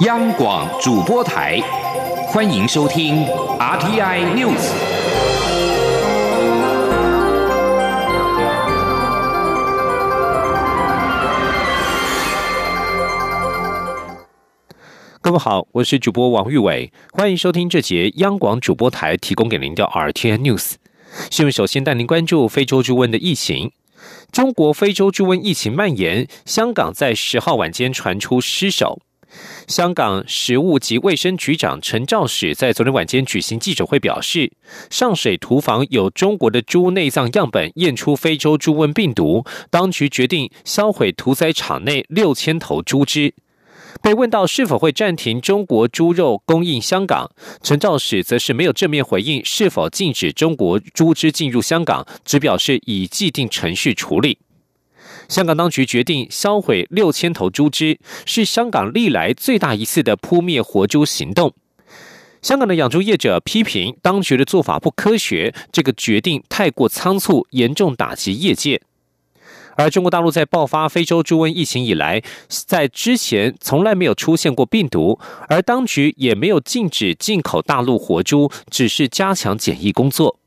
央广主播台，欢迎收听 RTI News。各位好，我是主播王玉伟，欢迎收听这节央广主播台提供给您的 RTI News 新闻。首先带您关注非洲猪瘟的疫情。中国非洲猪瘟疫情蔓延，香港在十号晚间传出失守。香港食物及卫生局长陈肇始在昨天晚间举行记者会表示，上水屠房有中国的猪内脏样本验出非洲猪瘟病毒，当局决定销毁屠宰场内六千头猪只。被问到是否会暂停中国猪肉供应香港，陈肇始则是没有正面回应是否禁止中国猪只进入香港，只表示以既定程序处理。香港当局决定销毁六千头猪只，是香港历来最大一次的扑灭活猪行动。香港的养猪业者批评当局的做法不科学，这个决定太过仓促，严重打击业界。而中国大陆在爆发非洲猪瘟疫情以来，在之前从来没有出现过病毒，而当局也没有禁止进口大陆活猪，只是加强检疫工作。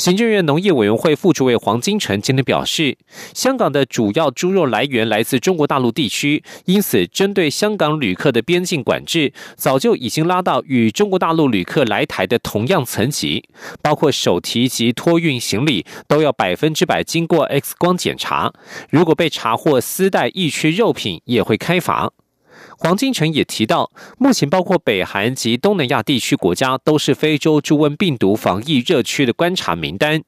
行政院农业委员会副主委黄金城今天表示，香港的主要猪肉来源来自中国大陆地区，因此针对香港旅客的边境管制，早就已经拉到与中国大陆旅客来台的同样层级，包括手提及托运行李都要百分之百经过 X 光检查，如果被查获私带疫区肉品，也会开罚。黄金城也提到，目前包括北韩及东南亚地区国家都是非洲猪瘟病毒防疫热区的观察名单。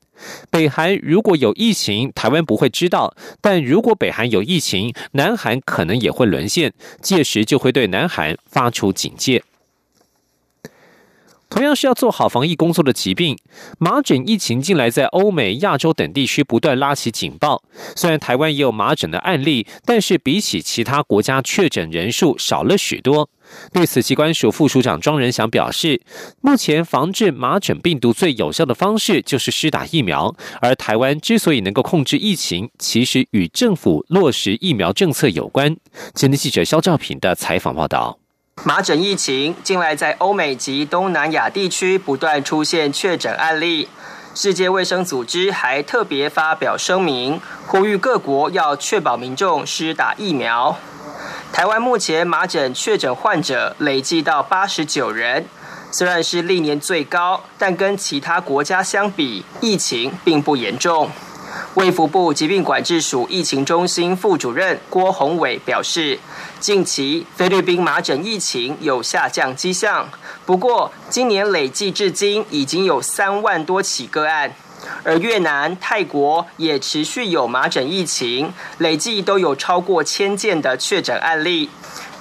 北韩如果有疫情，台湾不会知道；但如果北韩有疫情，南韩可能也会沦陷，届时就会对南韩发出警戒。同样是要做好防疫工作的疾病，麻疹疫情近来在欧美、亚洲等地区不断拉起警报。虽然台湾也有麻疹的案例，但是比起其他国家确诊人数少了许多。对此，机关署副署长庄仁祥表示，目前防治麻疹病毒最有效的方式就是施打疫苗。而台湾之所以能够控制疫情，其实与政府落实疫苗政策有关。今天记者肖兆平的采访报道。麻疹疫情近来在欧美及东南亚地区不断出现确诊案例，世界卫生组织还特别发表声明，呼吁各国要确保民众施打疫苗。台湾目前麻疹确诊患者累计到八十九人，虽然是历年最高，但跟其他国家相比，疫情并不严重。卫福部疾病管制署疫情中心副主任郭宏伟表示，近期菲律宾麻疹疫情有下降迹象，不过今年累计至今已经有三万多起个案，而越南、泰国也持续有麻疹疫情，累计都有超过千件的确诊案例。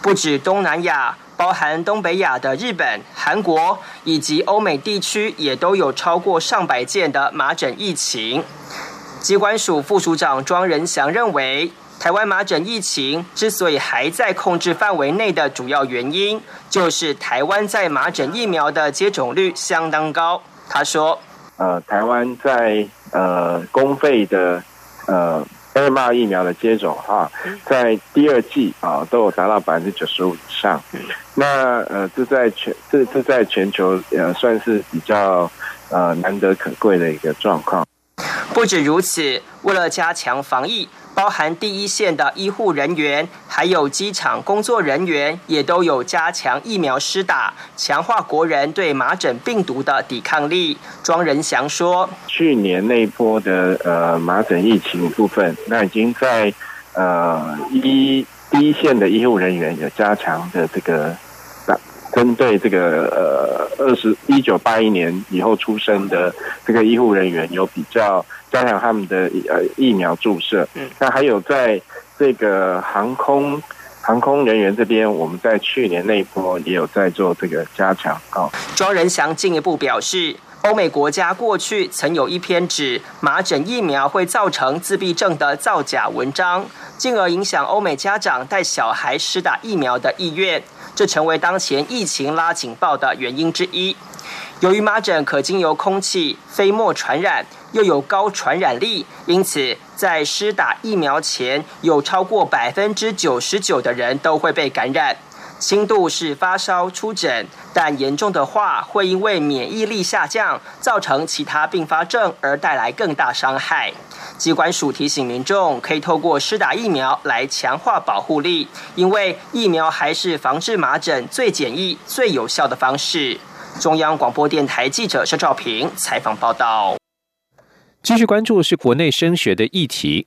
不止东南亚，包含东北亚的日本、韩国以及欧美地区，也都有超过上百件的麻疹疫情。机关署副署长庄仁祥认为，台湾麻疹疫情之所以还在控制范围内的主要原因，就是台湾在麻疹疫苗的接种率相当高。他说：“呃，台湾在呃公费的呃 m 疫苗的接种哈，在第二季啊都有达到百分之九十五以上。那呃，这在全这这在全球呃算是比较呃难得可贵的一个状况。”不止如此，为了加强防疫，包含第一线的医护人员，还有机场工作人员，也都有加强疫苗施打，强化国人对麻疹病毒的抵抗力。庄仁祥说：“去年那波的呃麻疹疫情部分，那已经在呃一第一线的医护人员有加强的这个。”针对这个呃，二十一九八一年以后出生的这个医护人员，有比较加强他们的呃疫苗注射。嗯，那还有在这个航空航空人员这边，我们在去年那一波也有在做这个加强。哦，庄仁祥进一步表示，欧美国家过去曾有一篇指麻疹疫苗会造成自闭症的造假文章，进而影响欧美家长带小孩施打疫苗的意愿。这成为当前疫情拉警报的原因之一。由于麻疹可经由空气、飞沫传染，又有高传染力，因此在施打疫苗前，有超过百分之九十九的人都会被感染。轻度是发烧出疹，但严重的话会因为免疫力下降，造成其他并发症而带来更大伤害。机关署提醒民众，可以透过施打疫苗来强化保护力，因为疫苗还是防治麻疹最简易、最有效的方式。中央广播电台记者肖兆平采访报道。继续关注是国内升学的议题。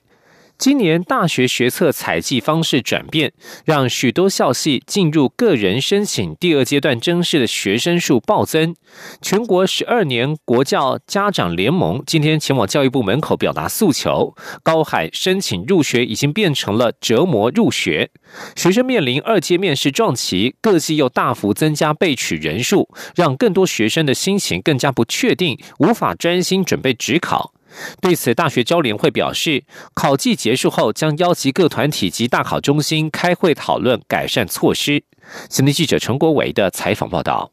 今年大学学测采集方式转变，让许多校系进入个人申请第二阶段征试的学生数暴增。全国十二年国教家长联盟今天前往教育部门口表达诉求，高喊申请入学已经变成了折磨入学。学生面临二阶面试撞期，各系又大幅增加备取人数，让更多学生的心情更加不确定，无法专心准备职考。对此，大学交联会表示，考季结束后将邀集各团体及大考中心开会讨论改善措施。新闻记者陈国伟的采访报道。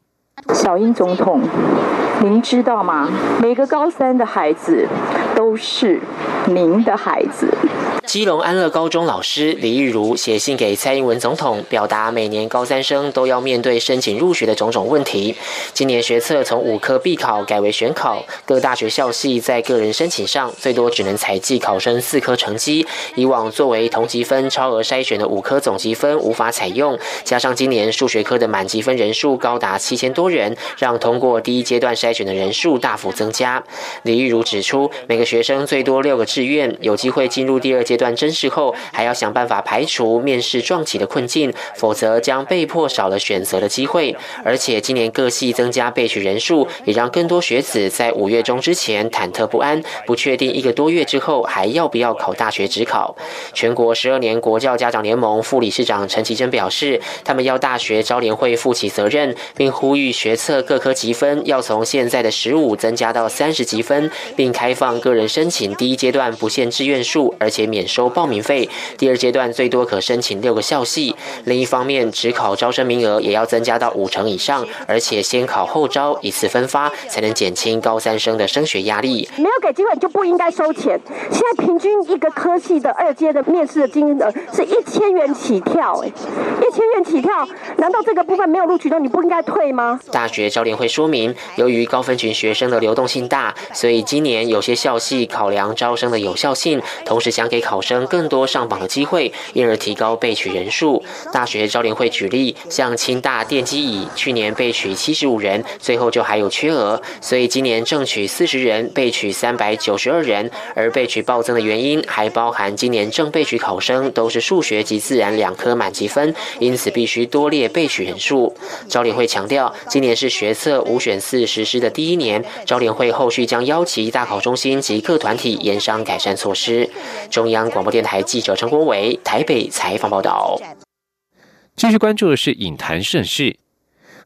小英总统，您知道吗？每个高三的孩子都是您的孩子。基隆安乐高中老师李玉如写信给蔡英文总统，表达每年高三生都要面对申请入学的种种问题。今年学测从五科必考改为选考，各大学校系在个人申请上最多只能采集考生四科成绩。以往作为同级分超额筛选的五科总积分无法采用，加上今年数学科的满积分人数高达七千多人，让通过第一阶段筛选的人数大幅增加。李玉如指出，每个学生最多六个志愿，有机会进入第二阶。阶段真试后，还要想办法排除面试撞起的困境，否则将被迫少了选择的机会。而且今年各系增加备取人数，也让更多学子在五月中之前忐忑不安，不确定一个多月之后还要不要考大学职考。全国十二年国教家长联盟副理事长陈其珍表示，他们要大学招联会负起责任，并呼吁学测各科积分要从现在的十五增加到三十积分，并开放个人申请第一阶段不限志愿数，而且免。收报名费，第二阶段最多可申请六个校系。另一方面，只考招生名额也要增加到五成以上，而且先考后招，一次分发，才能减轻高三生的升学压力。没有给机会就不应该收钱。现在平均一个科系的二阶的面试的金额是一千元起跳，哎，一千元起跳，难道这个部分没有录取到，你不应该退吗？大学教联会说明，由于高分群学生的流动性大，所以今年有些校系考量招生的有效性，同时想给考。考生更多上榜的机会，因而提高备取人数。大学招联会举例，像清大电机乙去年备取七十五人，最后就还有缺额，所以今年正取四十人，备取三百九十二人。而备取暴增的原因，还包含今年正备取考生都是数学及自然两科满级分，因此必须多列备取人数。招联会强调，今年是学测五选四实施的第一年，招联会后续将邀集大考中心及各团体研商改善措施。中央。广播电台记者陈国伟台北采访报道。继续关注的是影坛盛事，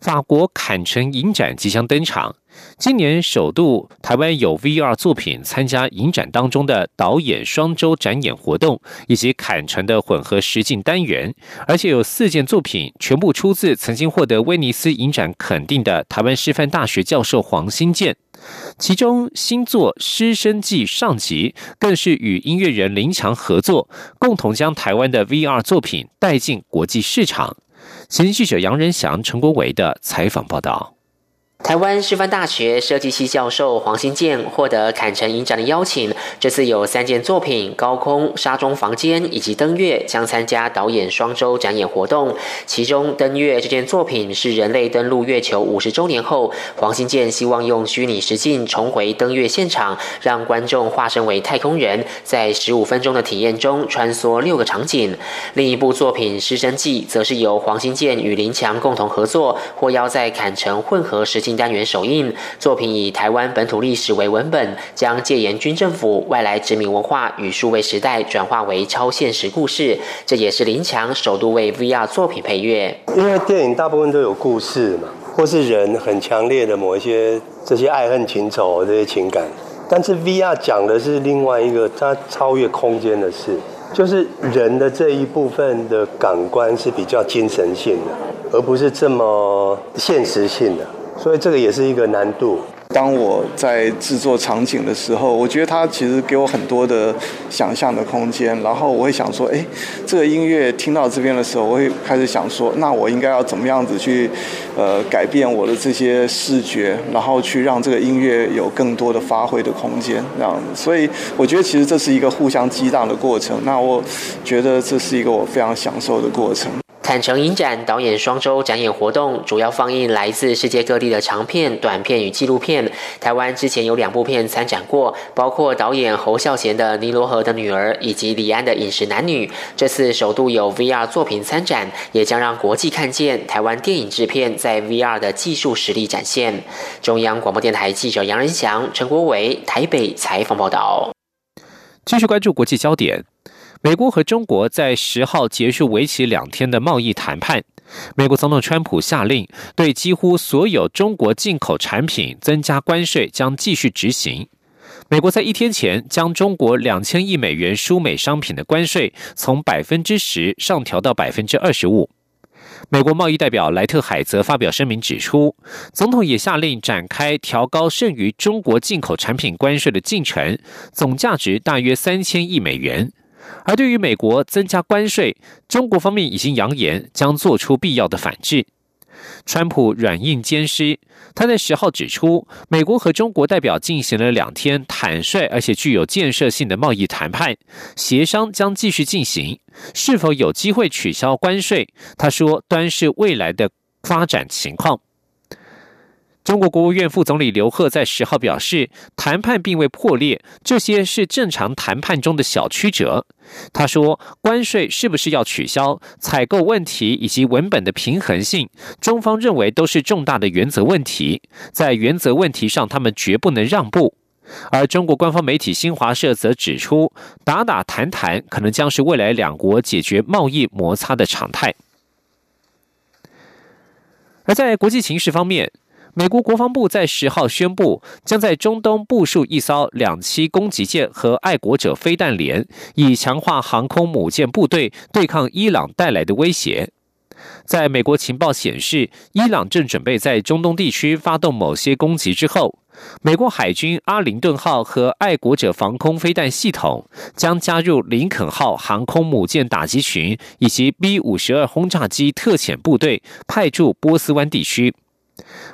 法国坎城影展即将登场。今年首度，台湾有 VR 作品参加影展当中的导演双周展演活动，以及坎城的混合实境单元，而且有四件作品全部出自曾经获得威尼斯影展肯定的台湾师范大学教授黄新建。其中新作《师生记》上集，更是与音乐人林强合作，共同将台湾的 VR 作品带进国际市场。前记者杨仁祥、陈国伟的采访报道。台湾师范大学设计系教授黄新建获得坎城影展的邀请，这次有三件作品《高空》《沙中房间》以及《登月》将参加导演双周展演活动。其中《登月》这件作品是人类登陆月球五十周年后，黄新建希望用虚拟实境重回登月现场，让观众化身为太空人，在十五分钟的体验中穿梭六个场景。另一部作品《师生记》则是由黄新建与林强共同合作，获邀在坎城混合实境。单元首映作品以台湾本土历史为文本，将戒严军政府、外来殖民文化与数位时代转化为超现实故事。这也是林强首度为 VR 作品配乐。因为电影大部分都有故事嘛，或是人很强烈的某一些这些爱恨情仇这些情感，但是 VR 讲的是另外一个，它超越空间的事，就是人的这一部分的感官是比较精神性的，而不是这么现实性的。所以这个也是一个难度。当我在制作场景的时候，我觉得它其实给我很多的想象的空间。然后我会想说，哎，这个音乐听到这边的时候，我会开始想说，那我应该要怎么样子去，呃，改变我的这些视觉，然后去让这个音乐有更多的发挥的空间。这样，所以我觉得其实这是一个互相激荡的过程。那我觉得这是一个我非常享受的过程。坦诚影展导演双周展演活动主要放映来自世界各地的长片、短片与纪录片。台湾之前有两部片参展过，包括导演侯孝贤的《尼罗河的女儿》以及李安的《饮食男女》。这次首度有 VR 作品参展，也将让国际看见台湾电影制片在 VR 的技术实力展现。中央广播电台记者杨仁祥、陈国伟台北采访报道。继续关注国际焦点。美国和中国在十号结束为期两天的贸易谈判。美国总统川普下令，对几乎所有中国进口产品增加关税将继续执行。美国在一天前将中国两千亿美元输美商品的关税从百分之十上调到百分之二十五。美国贸易代表莱特海则发表声明指出，总统也下令展开调高剩余中国进口产品关税的进程，总价值大约三千亿美元。而对于美国增加关税，中国方面已经扬言将做出必要的反制。川普软硬兼施，他在十号指出，美国和中国代表进行了两天坦率而且具有建设性的贸易谈判，协商将继续进行。是否有机会取消关税？他说，端视未来的发展情况。中国国务院副总理刘鹤在十号表示，谈判并未破裂，这些是正常谈判中的小曲折。他说，关税是不是要取消、采购问题以及文本的平衡性，中方认为都是重大的原则问题，在原则问题上，他们绝不能让步。而中国官方媒体新华社则指出，打打谈谈可能将是未来两国解决贸易摩擦的常态。而在国际形势方面，美国国防部在十号宣布，将在中东部署一艘两栖攻击舰和爱国者飞弹连，以强化航空母舰部队对抗伊朗带来的威胁。在美国情报显示，伊朗正准备在中东地区发动某些攻击之后，美国海军阿灵顿号和爱国者防空飞弹系统将加入林肯号航空母舰打击群以及 B 五十二轰炸机特遣部队，派驻波斯湾地区。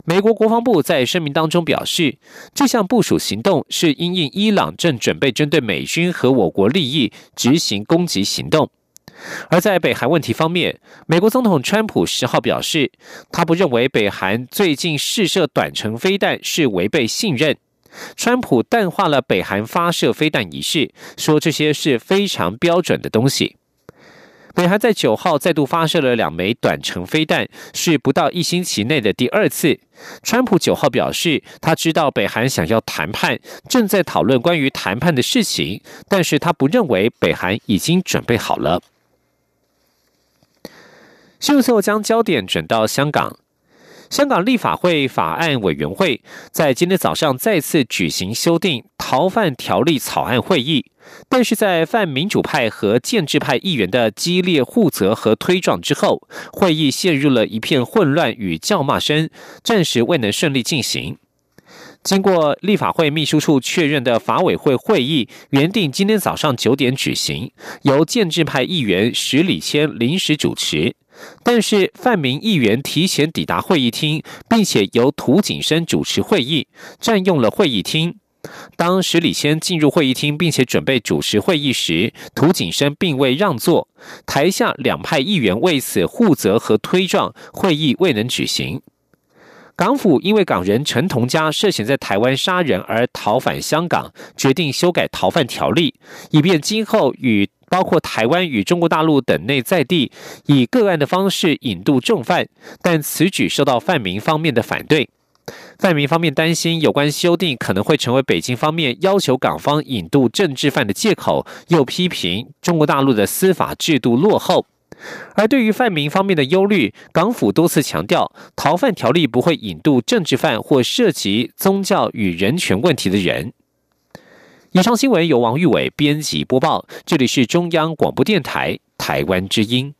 美国国防部在声明当中表示，这项部署行动是因应伊朗正准备针对美军和我国利益执行攻击行动。而在北韩问题方面，美国总统川普十号表示，他不认为北韩最近试射短程飞弹是违背信任。川普淡化了北韩发射飞弹仪式，说这些是非常标准的东西。北韩在九号再度发射了两枚短程飞弹，是不到一星期内的第二次。川普九号表示，他知道北韩想要谈判，正在讨论关于谈判的事情，但是他不认为北韩已经准备好了。新闻后将焦点转到香港。香港立法会法案委员会在今天早上再次举行修订逃犯条例草案会议，但是在泛民主派和建制派议员的激烈互责和推撞之后，会议陷入了一片混乱与叫骂声，暂时未能顺利进行。经过立法会秘书处确认的法委会会议原定今天早上九点举行，由建制派议员石礼谦临时主持。但是泛民议员提前抵达会议厅，并且由涂景生主持会议，占用了会议厅。当石礼谦进入会议厅，并且准备主持会议时，涂景生并未让座。台下两派议员为此互责和推撞，会议未能举行。港府因为港人陈同佳涉嫌在台湾杀人而逃返香港，决定修改逃犯条例，以便今后与。包括台湾与中国大陆等内在地以个案的方式引渡重犯，但此举受到泛民方面的反对。泛民方面担心有关修订可能会成为北京方面要求港方引渡政治犯的借口，又批评中国大陆的司法制度落后。而对于泛民方面的忧虑，港府多次强调，逃犯条例不会引渡政治犯或涉及宗教与人权问题的人。以上新闻由王玉伟编辑播报，这里是中央广播电台台湾之音。